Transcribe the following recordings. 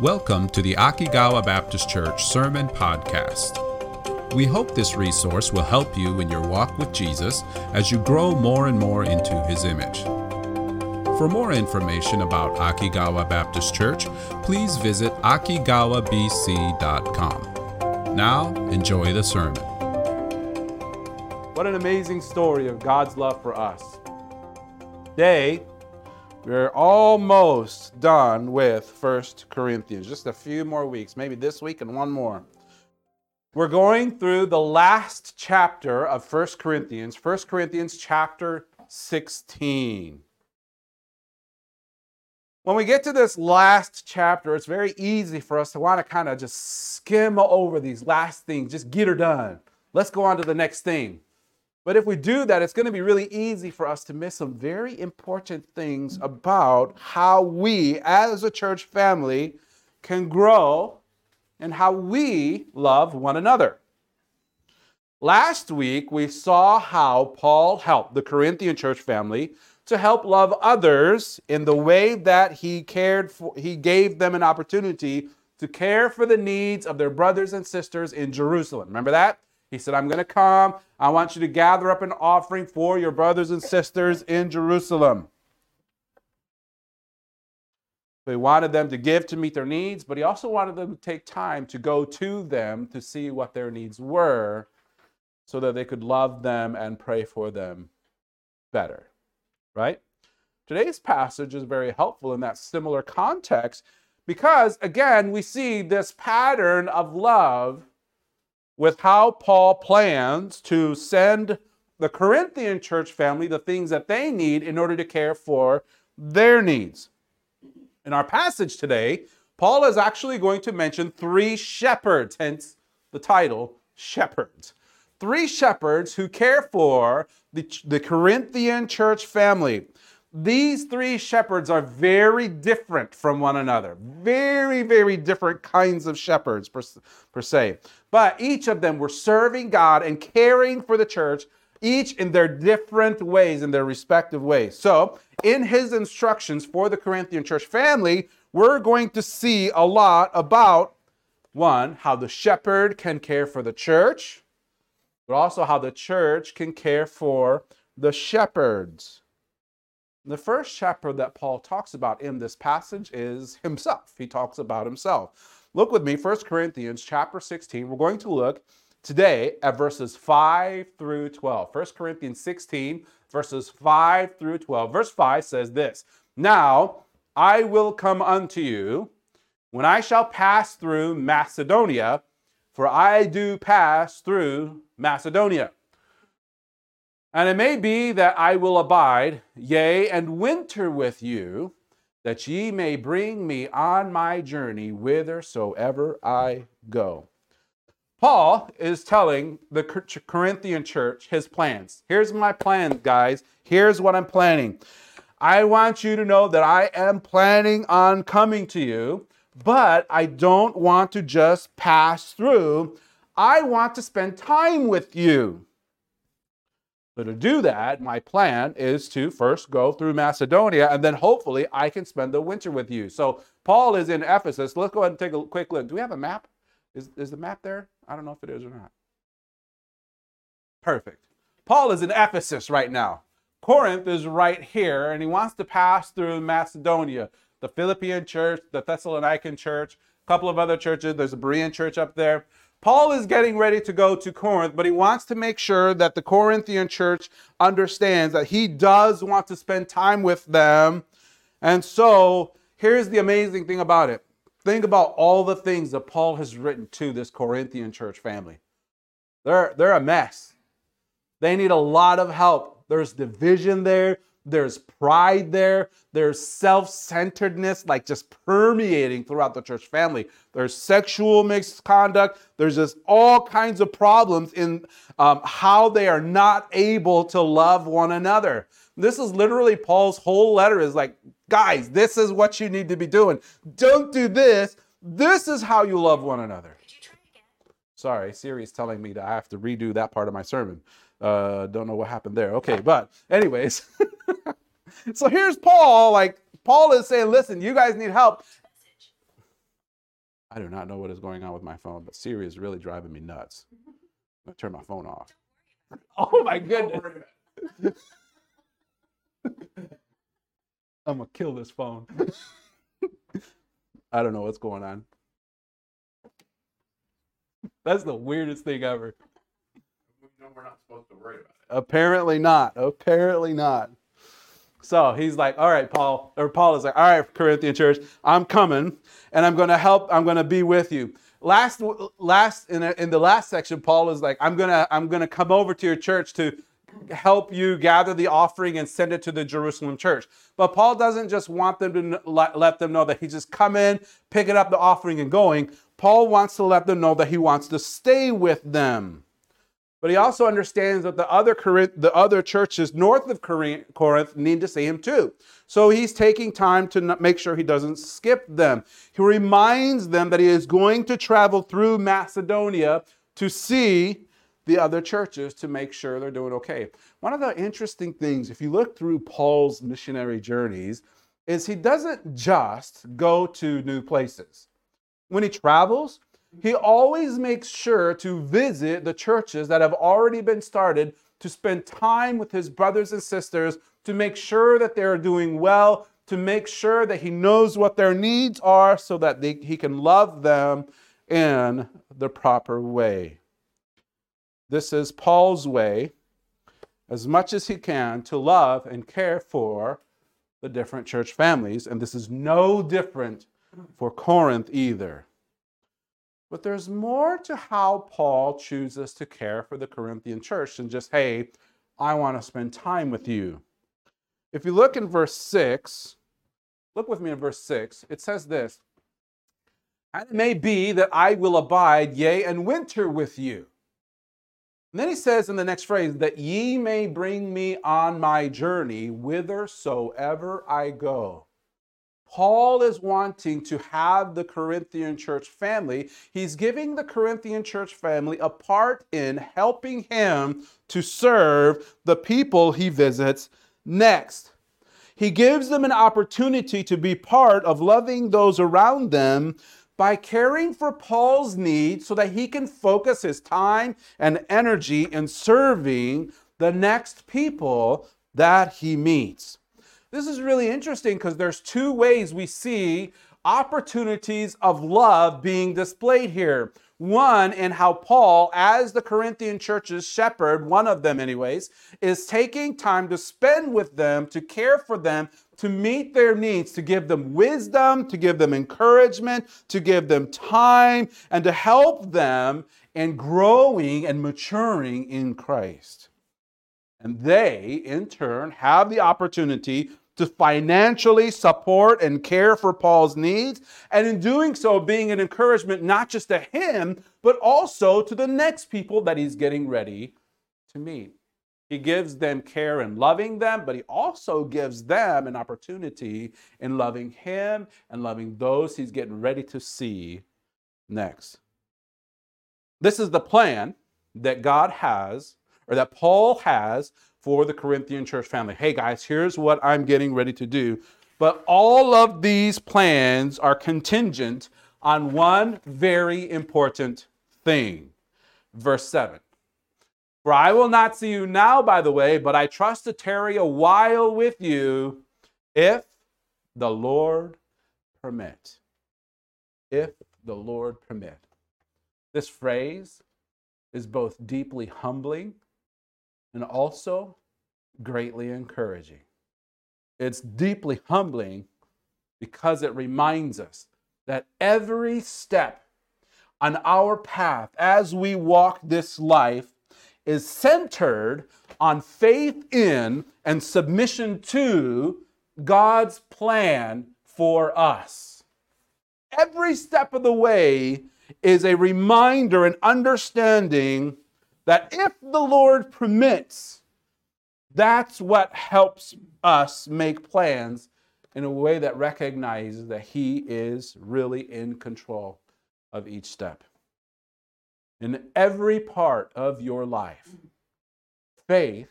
Welcome to the Akigawa Baptist Church Sermon Podcast. We hope this resource will help you in your walk with Jesus as you grow more and more into his image. For more information about Akigawa Baptist Church, please visit akigawabc.com. Now, enjoy the sermon. What an amazing story of God's love for us. Today, we're almost done with First Corinthians. Just a few more weeks, maybe this week and one more. We're going through the last chapter of First Corinthians, First Corinthians chapter 16. When we get to this last chapter, it's very easy for us to want to kind of just skim over these last things, just get her done. Let's go on to the next thing. But if we do that, it's going to be really easy for us to miss some very important things about how we, as a church family, can grow and how we love one another. Last week, we saw how Paul helped the Corinthian church family to help love others in the way that he cared for, he gave them an opportunity to care for the needs of their brothers and sisters in Jerusalem. Remember that? He said, I'm going to come. I want you to gather up an offering for your brothers and sisters in Jerusalem. So he wanted them to give to meet their needs, but he also wanted them to take time to go to them to see what their needs were so that they could love them and pray for them better. Right? Today's passage is very helpful in that similar context because, again, we see this pattern of love with how Paul plans to send the Corinthian church family the things that they need in order to care for their needs. In our passage today, Paul is actually going to mention three shepherds, hence the title, Shepherds. Three shepherds who care for the, the Corinthian church family. These three shepherds are very different from one another. Very, very different kinds of shepherds, per, per se. But each of them were serving God and caring for the church, each in their different ways, in their respective ways. So, in his instructions for the Corinthian church family, we're going to see a lot about one, how the shepherd can care for the church, but also how the church can care for the shepherds. The first shepherd that Paul talks about in this passage is himself. He talks about himself. Look with me, 1 Corinthians chapter 16. We're going to look today at verses 5 through 12. 1 Corinthians 16, verses 5 through 12. Verse 5 says this Now I will come unto you when I shall pass through Macedonia, for I do pass through Macedonia. And it may be that I will abide, yea, and winter with you, that ye may bring me on my journey whithersoever I go. Paul is telling the Corinthian church his plans. Here's my plan, guys. Here's what I'm planning. I want you to know that I am planning on coming to you, but I don't want to just pass through. I want to spend time with you. So, to do that, my plan is to first go through Macedonia and then hopefully I can spend the winter with you. So, Paul is in Ephesus. Let's go ahead and take a quick look. Do we have a map? Is, is the map there? I don't know if it is or not. Perfect. Paul is in Ephesus right now. Corinth is right here, and he wants to pass through Macedonia, the Philippian church, the Thessalonican church, a couple of other churches. There's a Berean church up there. Paul is getting ready to go to Corinth, but he wants to make sure that the Corinthian church understands that he does want to spend time with them. And so here's the amazing thing about it think about all the things that Paul has written to this Corinthian church family. They're, they're a mess. They need a lot of help. There's division there, there's pride there. There's self centeredness, like just permeating throughout the church family. There's sexual misconduct. There's just all kinds of problems in um, how they are not able to love one another. This is literally Paul's whole letter is like, guys, this is what you need to be doing. Don't do this. This is how you love one another. Sorry, Siri's telling me that I have to redo that part of my sermon. Uh, don't know what happened there. Okay, but anyways. so here's Paul. Like, Paul is saying, listen, you guys need help. I do not know what is going on with my phone, but Siri is really driving me nuts. I'm gonna turn my phone off. Oh my goodness. I'm gonna kill this phone. I don't know what's going on. That's the weirdest thing ever. We know we're not supposed to worry about it. Apparently not. Apparently not. So he's like, all right, Paul, or Paul is like, all right, Corinthian church, I'm coming and I'm going to help. I'm going to be with you. Last, last in, a, in the last section, Paul is like, I'm going to, I'm going to come over to your church to help you gather the offering and send it to the Jerusalem church. But Paul doesn't just want them to let, them know that he just come in, picking up the offering and going. Paul wants to let them know that he wants to stay with them. But he also understands that the other Corinth, the other churches north of Corinth need to see him too. So he's taking time to make sure he doesn't skip them. He reminds them that he is going to travel through Macedonia to see the other churches to make sure they're doing okay. One of the interesting things, if you look through Paul's missionary journeys, is he doesn't just go to new places. When he travels, he always makes sure to visit the churches that have already been started to spend time with his brothers and sisters to make sure that they're doing well, to make sure that he knows what their needs are so that they, he can love them in the proper way. This is Paul's way, as much as he can, to love and care for the different church families. And this is no different for Corinth either. But there's more to how Paul chooses to care for the Corinthian church than just, hey, I want to spend time with you. If you look in verse 6, look with me in verse 6, it says this And it may be that I will abide, yea, and winter with you. And then he says in the next phrase, that ye may bring me on my journey whithersoever I go. Paul is wanting to have the Corinthian church family. He's giving the Corinthian church family a part in helping him to serve the people he visits next. He gives them an opportunity to be part of loving those around them by caring for Paul's needs so that he can focus his time and energy in serving the next people that he meets. This is really interesting because there's two ways we see opportunities of love being displayed here. One, in how Paul, as the Corinthian church's shepherd, one of them, anyways, is taking time to spend with them, to care for them, to meet their needs, to give them wisdom, to give them encouragement, to give them time, and to help them in growing and maturing in Christ. And they, in turn, have the opportunity to financially support and care for Paul's needs, and in doing so, being an encouragement not just to him, but also to the next people that he's getting ready to meet. He gives them care in loving them, but he also gives them an opportunity in loving him and loving those he's getting ready to see next. This is the plan that God has, or that Paul has for the Corinthian church family. Hey guys, here's what I'm getting ready to do. But all of these plans are contingent on one very important thing. Verse 7. For I will not see you now, by the way, but I trust to tarry a while with you if the Lord permit. If the Lord permit. This phrase is both deeply humbling and also greatly encouraging. It's deeply humbling because it reminds us that every step on our path as we walk this life is centered on faith in and submission to God's plan for us. Every step of the way is a reminder and understanding that if the Lord permits, that's what helps us make plans in a way that recognizes that He is really in control of each step. In every part of your life, faith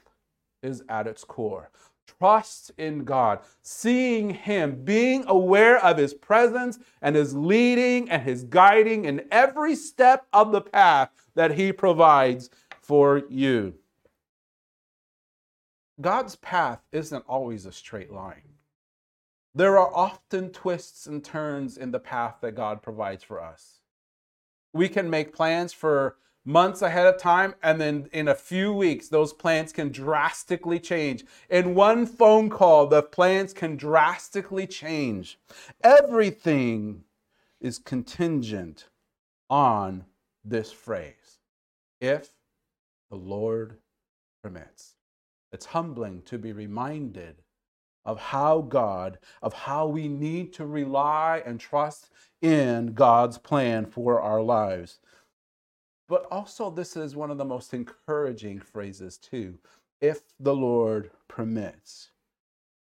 is at its core. trust in God, seeing Him, being aware of His presence and His leading and His guiding in every step of the path that He provides for you. God's path isn't always a straight line. There are often twists and turns in the path that God provides for us. We can make plans for months ahead of time, and then in a few weeks, those plans can drastically change. In one phone call, the plans can drastically change. Everything is contingent on this phrase if the Lord permits. It's humbling to be reminded of how God, of how we need to rely and trust in God's plan for our lives. But also, this is one of the most encouraging phrases, too if the Lord permits.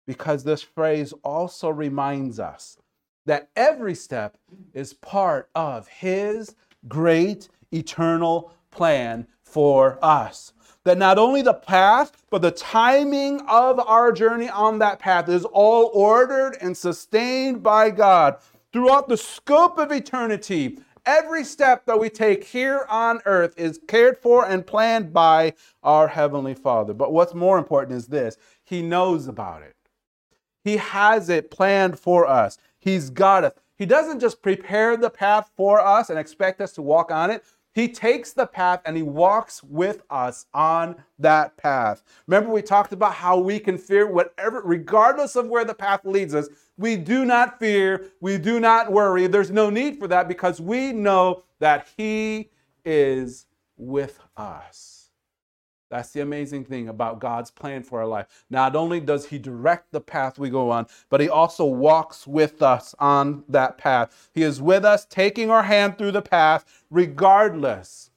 Because this phrase also reminds us that every step is part of His great eternal plan for us. That not only the path, but the timing of our journey on that path is all ordered and sustained by God throughout the scope of eternity Every step that we take here on earth is cared for and planned by our Heavenly Father. But what's more important is this He knows about it, He has it planned for us. He's got it. He doesn't just prepare the path for us and expect us to walk on it. He takes the path and he walks with us on that path. Remember, we talked about how we can fear whatever, regardless of where the path leads us, we do not fear, we do not worry. There's no need for that because we know that he is with us. That's the amazing thing about God's plan for our life. Not only does He direct the path we go on, but He also walks with us on that path. He is with us, taking our hand through the path, regardless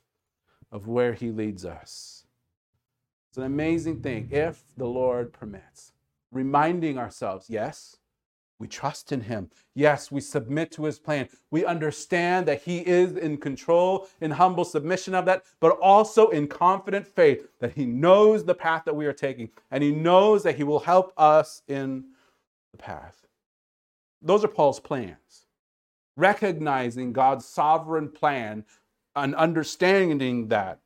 of where He leads us. It's an amazing thing if the Lord permits. Reminding ourselves, yes, we trust in him. Yes, we submit to his plan. We understand that he is in control, in humble submission of that, but also in confident faith that he knows the path that we are taking and he knows that he will help us in the path. Those are Paul's plans. Recognizing God's sovereign plan and understanding that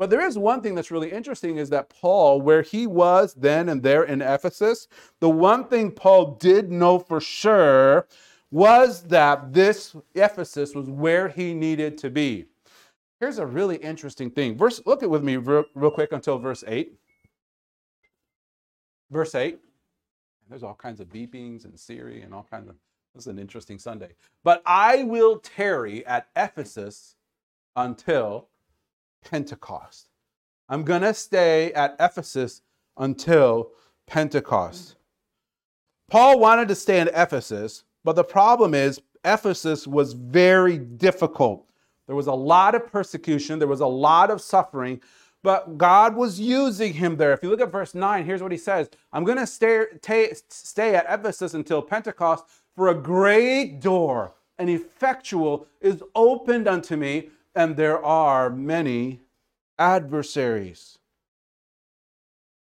but there is one thing that's really interesting is that Paul, where he was then and there in Ephesus, the one thing Paul did know for sure was that this Ephesus was where he needed to be. Here's a really interesting thing. Verse, look at with me real, real quick until verse 8. Verse 8. There's all kinds of beepings and Siri and all kinds of this is an interesting Sunday. But I will tarry at Ephesus until Pentecost. I'm going to stay at Ephesus until Pentecost. Paul wanted to stay in Ephesus, but the problem is Ephesus was very difficult. There was a lot of persecution, there was a lot of suffering, but God was using him there. If you look at verse 9, here's what he says I'm going to stay, stay at Ephesus until Pentecost, for a great door, an effectual, is opened unto me and there are many adversaries.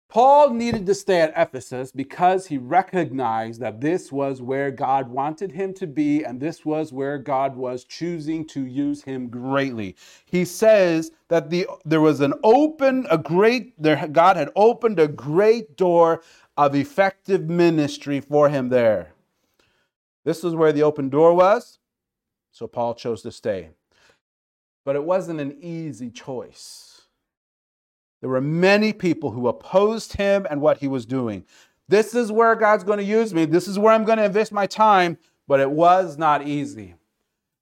Paul needed to stay at Ephesus because he recognized that this was where God wanted him to be and this was where God was choosing to use him greatly. He says that the, there was an open, a great, there, God had opened a great door of effective ministry for him there. This was where the open door was, so Paul chose to stay but it wasn't an easy choice. There were many people who opposed him and what he was doing. This is where God's going to use me. This is where I'm going to invest my time, but it was not easy.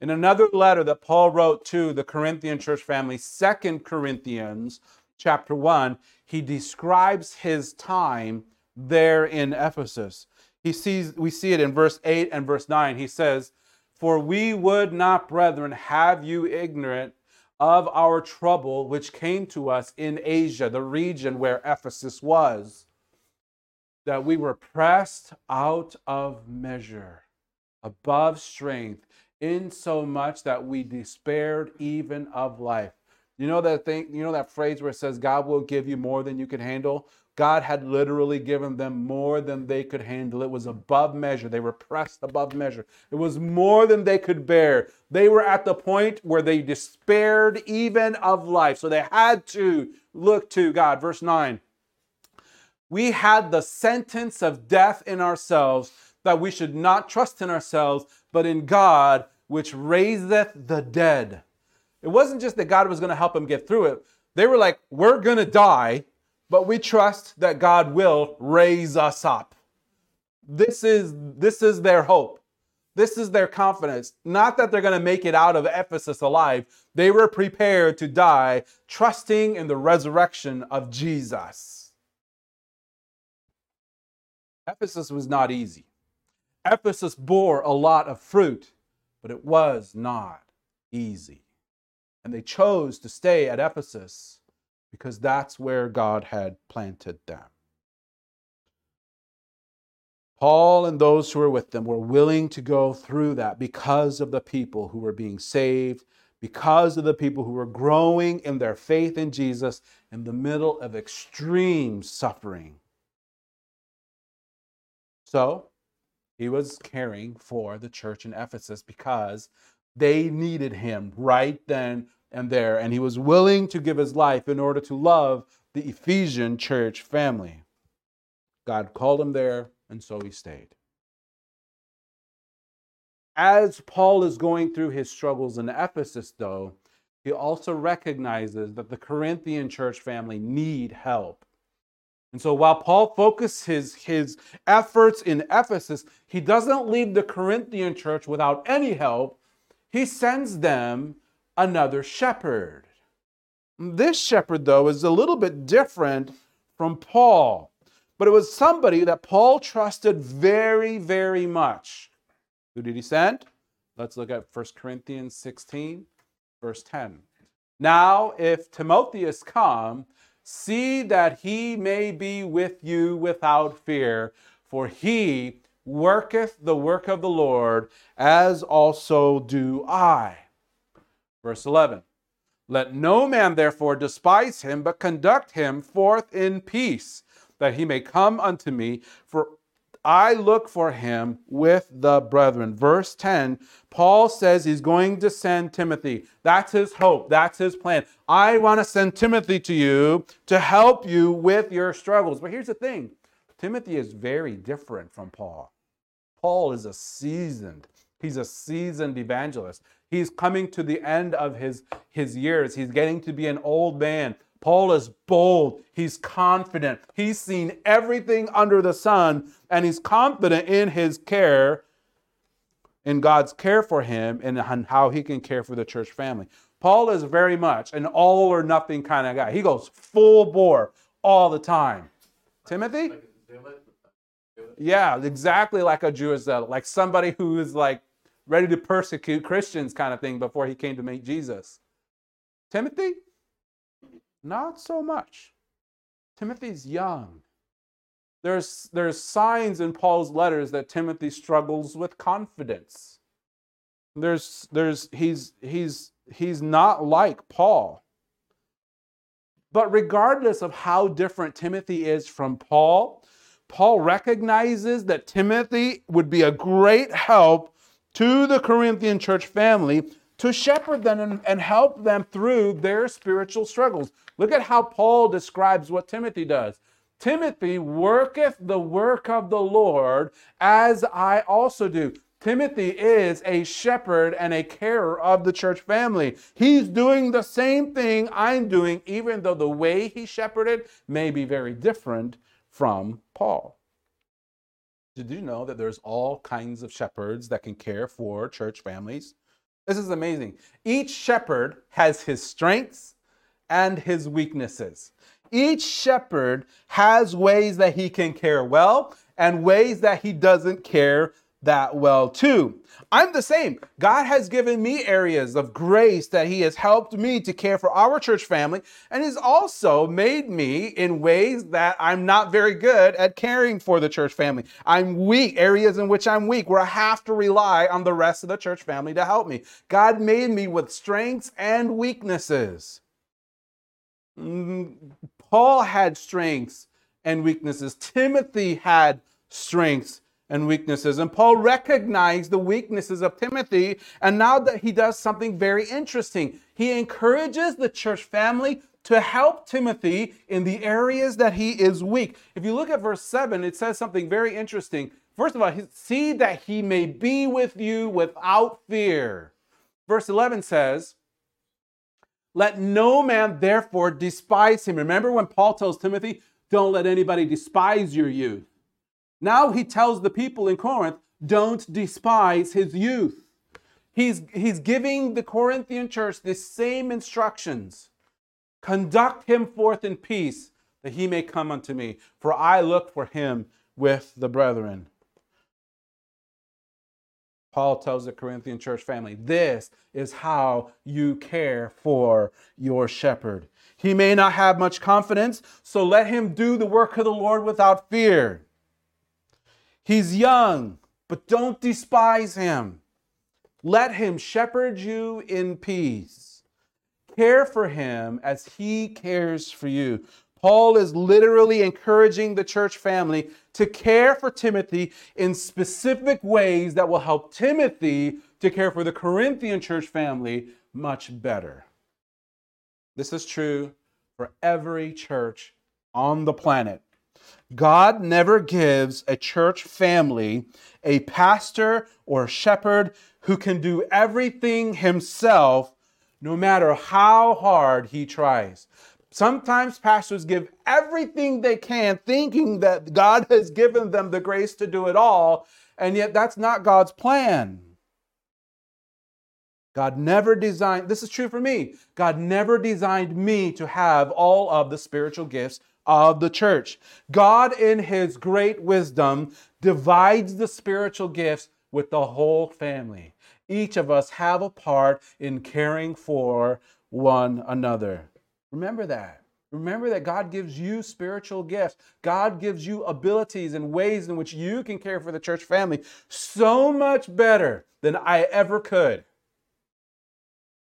In another letter that Paul wrote to the Corinthian church family, Second Corinthians chapter 1, he describes his time there in Ephesus. He sees we see it in verse 8 and verse 9. He says, for we would not, brethren, have you ignorant of our trouble which came to us in Asia, the region where Ephesus was, that we were pressed out of measure, above strength, in so much that we despaired even of life. You know that thing, you know that phrase where it says God will give you more than you can handle? God had literally given them more than they could handle. It was above measure. They were pressed above measure. It was more than they could bear. They were at the point where they despaired even of life. So they had to look to God. Verse 9 We had the sentence of death in ourselves, that we should not trust in ourselves, but in God, which raiseth the dead. It wasn't just that God was going to help them get through it. They were like, We're going to die but we trust that God will raise us up. This is, this is their hope. This is their confidence. Not that they're going to make it out of Ephesus alive. They were prepared to die, trusting in the resurrection of Jesus. Ephesus was not easy. Ephesus bore a lot of fruit, but it was not easy. And they chose to stay at Ephesus because that's where God had planted them. Paul and those who were with them were willing to go through that because of the people who were being saved, because of the people who were growing in their faith in Jesus in the middle of extreme suffering. So, he was caring for the church in Ephesus because they needed him right then and there, and he was willing to give his life in order to love the Ephesian church family. God called him there, and so he stayed. As Paul is going through his struggles in Ephesus, though, he also recognizes that the Corinthian church family need help. And so while Paul focuses his, his efforts in Ephesus, he doesn't leave the Corinthian church without any help. He sends them another shepherd. This shepherd, though, is a little bit different from Paul, but it was somebody that Paul trusted very, very much. Who did he send? Let's look at 1 Corinthians 16, verse 10. Now, if Timotheus come, see that he may be with you without fear, for he worketh the work of the Lord, as also do I. Verse 11 Let no man therefore despise him, but conduct him forth in peace, that he may come unto me, for I look for him with the brethren. Verse 10, Paul says he's going to send Timothy. That's his hope. That's his plan. I want to send Timothy to you to help you with your struggles. But here's the thing Timothy is very different from Paul. Paul is a seasoned, he's a seasoned evangelist. He's coming to the end of his, his years. He's getting to be an old man. Paul is bold. He's confident. He's seen everything under the sun, and he's confident in his care, in God's care for him, and how he can care for the church family. Paul is very much an all or nothing kind of guy. He goes full bore all the time. Timothy? Yeah, exactly like a Jewish zealot, like somebody who is like ready to persecute Christians kind of thing before he came to meet Jesus. Timothy, not so much. Timothy's young. There's, there's signs in Paul's letters that Timothy struggles with confidence. There's, there's, he's, he's, he's not like Paul. But regardless of how different Timothy is from Paul, Paul recognizes that Timothy would be a great help to the Corinthian church family to shepherd them and, and, help them through their spiritual struggles. Look at how Paul describes what Timothy does. Timothy worketh the work of the Lord as I also do. Timothy is a shepherd and a carer of the church family. He's doing the same thing I'm doing, even though the way he shepherded may be very different from Paul. Did you know that there's all kinds of shepherds that can care for church families? This is amazing. Each shepherd has his strengths and his weaknesses. Each shepherd has ways that he can care well and ways that he doesn't care that well too. I'm the same. God has given me areas of grace that He has helped me to care for our church family, and He's also made me in ways that I'm not very good at caring for the church family. I'm weak, areas in which I'm weak, where I have to rely on the rest of the church family to help me. God made me with strengths and weaknesses. Mm, Paul had strengths and weaknesses. Timothy had strengths and weaknesses. And Paul recognized the weaknesses of Timothy. And now that he does something very interesting, he encourages the church family to help Timothy in the areas that he is weak. If you look at verse 7, it says something very interesting. First of all, see that he may be with you without fear. Verse 11 says, Let no man therefore despise him. Remember when Paul tells Timothy, Don't let anybody despise your youth. Now he tells the people in Corinth, Don't despise his youth. He's, he's giving the Corinthian church the same instructions. Conduct him forth in peace, that he may come unto me, for I look for him with the brethren. Paul tells the Corinthian church family, This is how you care for your shepherd. He may not have much confidence, so let him do the work of the Lord without fear. He's young, but don't despise him. Let him shepherd you in peace. Care for him as he cares for you. Paul is literally encouraging the church family to care for Timothy in specific ways that will help Timothy to care for the Corinthian church family much better. This is true for every church on the planet. God never gives a church family a pastor or shepherd who can do everything himself no matter how hard he tries. Sometimes pastors give everything they can, thinking that God has given them the grace to do it all, and yet that's not God's plan. God never designed, this is true for me, God never designed me to have all of the spiritual gifts of the church. God, in His great wisdom, divides the spiritual gifts with the whole family. Each of us have a part in caring for one another. Remember that. Remember that God gives you spiritual gifts. God gives you abilities and ways in which you can care for the church family so much better than I ever could.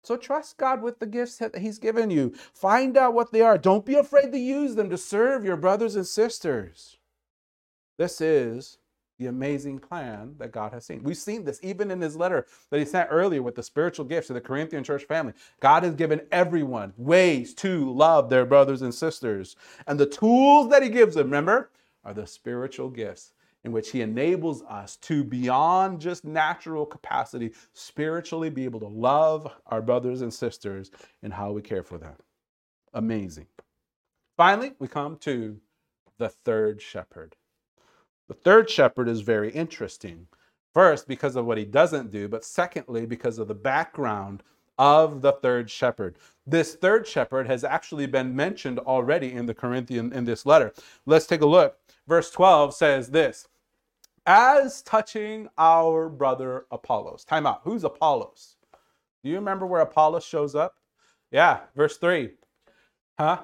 So trust God with the gifts that He's given you. Find out what they are. Don't be afraid to use them to serve your brothers and sisters. This is the amazing plan that God has seen. We've seen this even in his letter that he sent earlier with the spiritual gifts to the Corinthian church family. God has given everyone ways to love their brothers and sisters. And the tools that he gives them, remember, are the spiritual gifts in which he enables us to, beyond just natural capacity, spiritually be able to love our brothers and sisters and how we care for them. Amazing. Finally, we come to the third shepherd. The third shepherd is very interesting. First, because of what he doesn't do, but secondly, because of the background of the third shepherd. This third shepherd has actually been mentioned already in the Corinthian in this letter. Let's take a look. Verse 12 says this As touching our brother Apollos. Time out. Who's Apollos? Do you remember where Apollos shows up? Yeah, verse 3. Huh?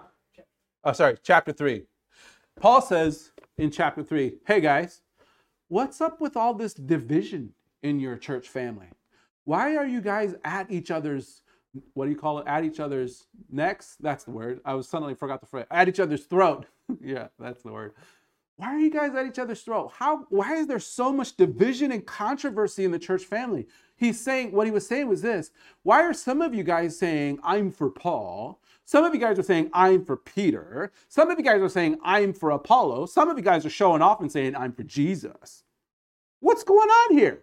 Oh, sorry, chapter 3. Paul says, in chapter 3 Hey guys, what's up with all this division in your church family? Why are you guys at each other's, what do you call it? At each other's necks? That's the word. I was suddenly forgot the phrase. At each other's throat. yeah, that's the word. Why are you guys at each other's throat? How why is there so much division and controversy in the church family? He's saying what he was saying was this. Why are some of you guys saying I'm for Paul? Some of you guys are saying, I'm for Peter. Some of you guys are saying, I'm for Apollo. Some of you guys are showing off and saying, I'm for Jesus. What's going on here?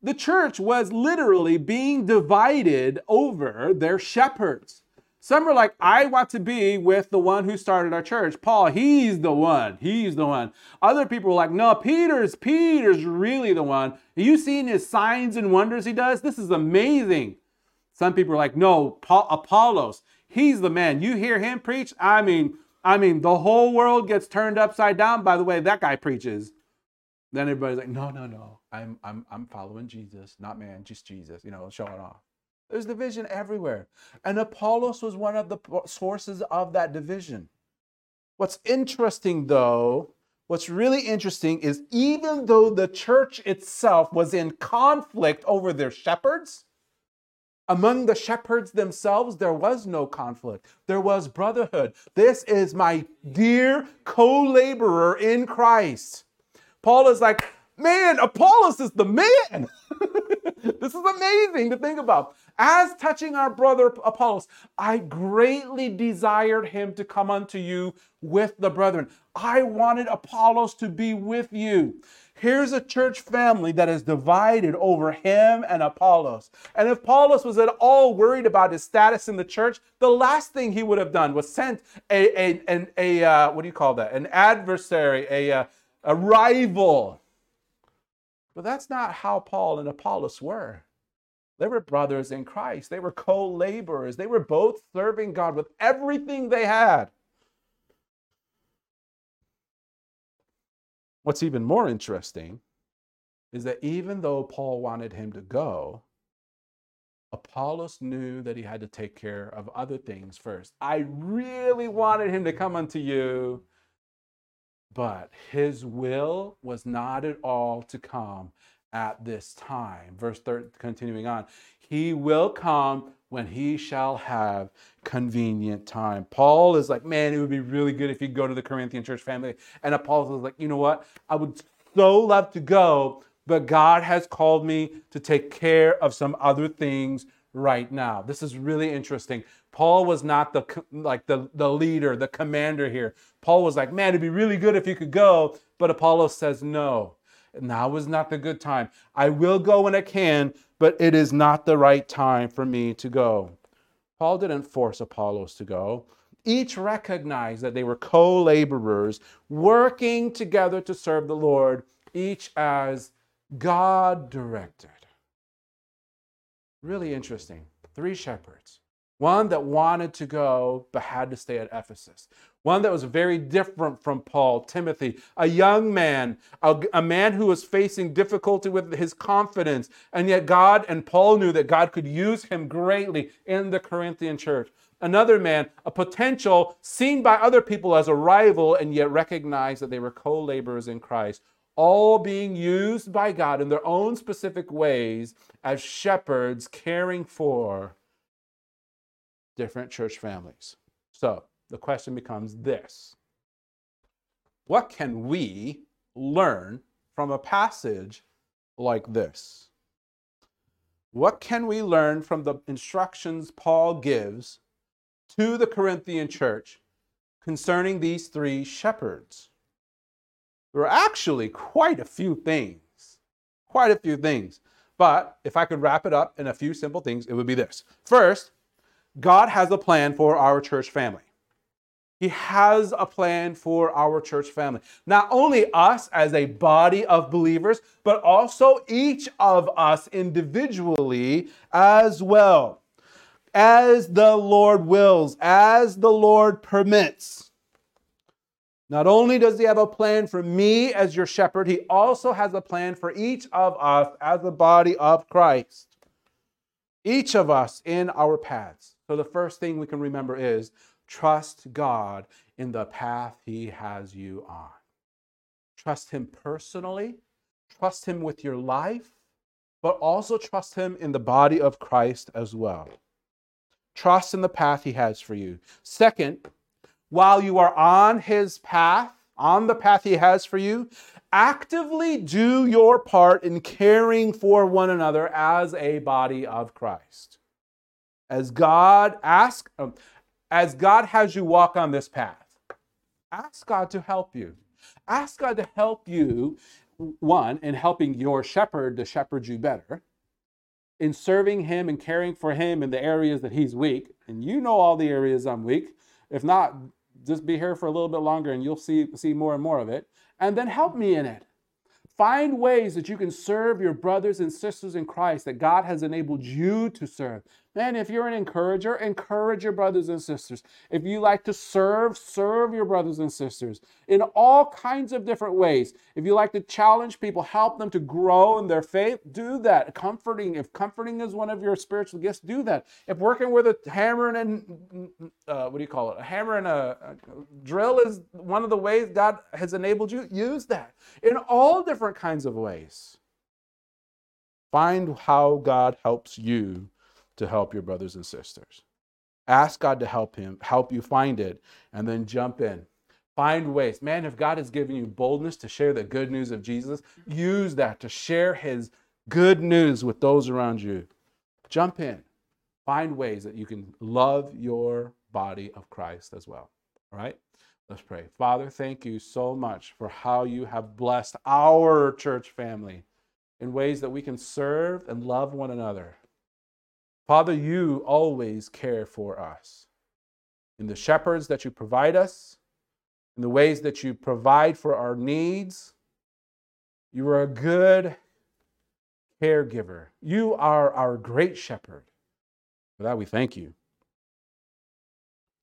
The church was literally being divided over their shepherds. Some are like, I want to be with the one who started our church. Paul, he's the one. He's the one. Other people are like, no, Peter's, Peter's really the one. Have you seen his signs and wonders he does? This is amazing. Some people are like, no, Paul, Apollos, He's the man. You hear him preach, I mean, I mean, the whole world gets turned upside down by the way that guy preaches. Then everybody's like, no, no, no. I'm I'm I'm following Jesus, not man, just Jesus, you know, showing off. There's division everywhere. And Apollos was one of the sources of that division. What's interesting though, what's really interesting is even though the church itself was in conflict over their shepherds, Among the shepherds themselves, there was no conflict. There was brotherhood. This is my dear co laborer in Christ. Paul is like, man, Apollos is the man. this is amazing to think about. As touching our brother Apollos, I greatly desired him to come unto you with the brethren. I wanted Apollos to be with you. Here's a church family that is divided over him and Apollos. And if Apollos was at all worried about his status in the church, the last thing he would have done was sent a, a, an, a uh, what do you call that? An adversary, a, uh, a rival. But that's not how Paul and Apollos were. They were brothers in Christ. They were co laborers. They were both serving God with everything they had. What's even more interesting is that even though Paul wanted him to go, Apollos knew that he had to take care of other things first. I really wanted him to come unto you, but his will was not at all to come at this time. Verse 3, continuing on, he will come when he shall have convenient time. Paul is like, man, it would be really good if you go to the Corinthian church family. And Apollos is like, you know what? I would so love to go, but God has called me to take care of some other things right now. This is really interesting. Paul was not the like the, the leader, the commander here. Paul was like, man, it'd be really good if you could go, but Apollos says no. Now is not the good time. I will go when I can, but it is not the right time for me to go. Paul didn't force Apollos to go. Each recognized that they were co laborers working together to serve the Lord, each as God directed. Really interesting. Three shepherds. One that wanted to go but had to stay at Ephesus one that was very different from Paul, Timothy, a young man, a, a, man who was facing difficulty with his confidence. And yet, God and Paul knew that God could use him greatly in the Corinthian church. Another man, a potential seen by other people as a rival, and yet recognized that they were co laborers in Christ, all being used by God in their own specific ways as shepherds caring for different church families. So, the question becomes this What can we learn from a passage like this? What can we learn from the instructions Paul gives to the Corinthian church concerning these three shepherds? There are actually quite a few things, quite a few things. But if I could wrap it up in a few simple things, it would be this. First, God has a plan for our church family. He has a plan for our church family. Not only us as a body of believers, but also each of us individually as well. As the Lord wills, as the Lord permits. Not only does He have a plan for me as your shepherd, He also has a plan for each of us as the body of Christ. Each of us in our paths. So the first thing we can remember is Trust God in the path He has you on. Trust Him personally, trust Him with your life, but also trust Him in the body of Christ as well. Trust in the path He has for you. Second, while you are on His path, on the path He has for you, actively do your part in caring for one another as a body of Christ. As God ask, um, as God has you walk on this path, ask God to help you. Ask God to help you, one, in helping your shepherd to shepherd you better, in serving him and caring for him in the areas that he's weak. And you know all the areas I'm weak. If not, just be here for a little bit longer and you'll see, see more and more of it. And then help me in it. Find ways that you can serve your brothers and sisters in Christ that God has enabled you to serve. Man, if you're an encourager, encourage your brothers and sisters. If you like to serve, serve your brothers and sisters in all kinds of different ways. If you like to challenge people, help them to grow in their faith, do that. Comforting, if comforting is one of your spiritual gifts, do that. If working with a hammer and uh, what do you call it? A hammer and a, a drill is one of the ways God has enabled you, use that in all different kinds of ways. Find how God helps you to help your brothers and sisters. Ask God to help him, help you find it, and then jump in. Find ways. Man, if God has given you boldness to share the good news of Jesus, use that to share his good news with those around you. Jump in. Find ways that you can love your body of Christ as well. All right? Let's pray. Father, thank you so much for how you have blessed our church family in ways that we can serve and love one another. Father, you always care for us. In the shepherds that you provide us, in the ways that you provide for our needs, you are a good caregiver. You are our great shepherd. For that, we thank you.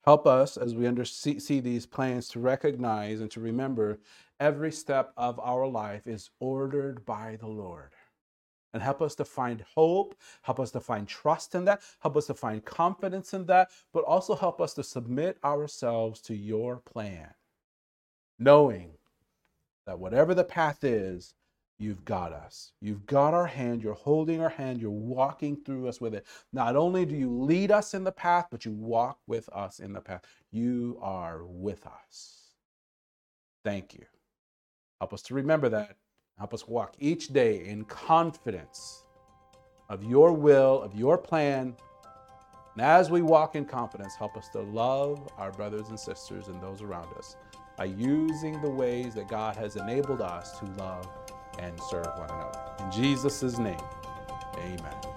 Help us as we under, see, see these plans to recognize and to remember every step of our life is ordered by the Lord and help us to find hope, help us to find trust in that, help us to find confidence in that, but also help us to submit ourselves to your plan, knowing that whatever the path is, you've got us. You've got our hand, you're holding our hand, you're walking through us with it. Not only do you lead us in the path, but you walk with us in the path. You are with us. Thank you. Help us to remember that Help us walk each day in confidence of your will, of your plan. And as we walk in confidence, help us to love our brothers and sisters and those around us by using the ways that God has enabled us to love and serve one another. In Jesus' name, amen.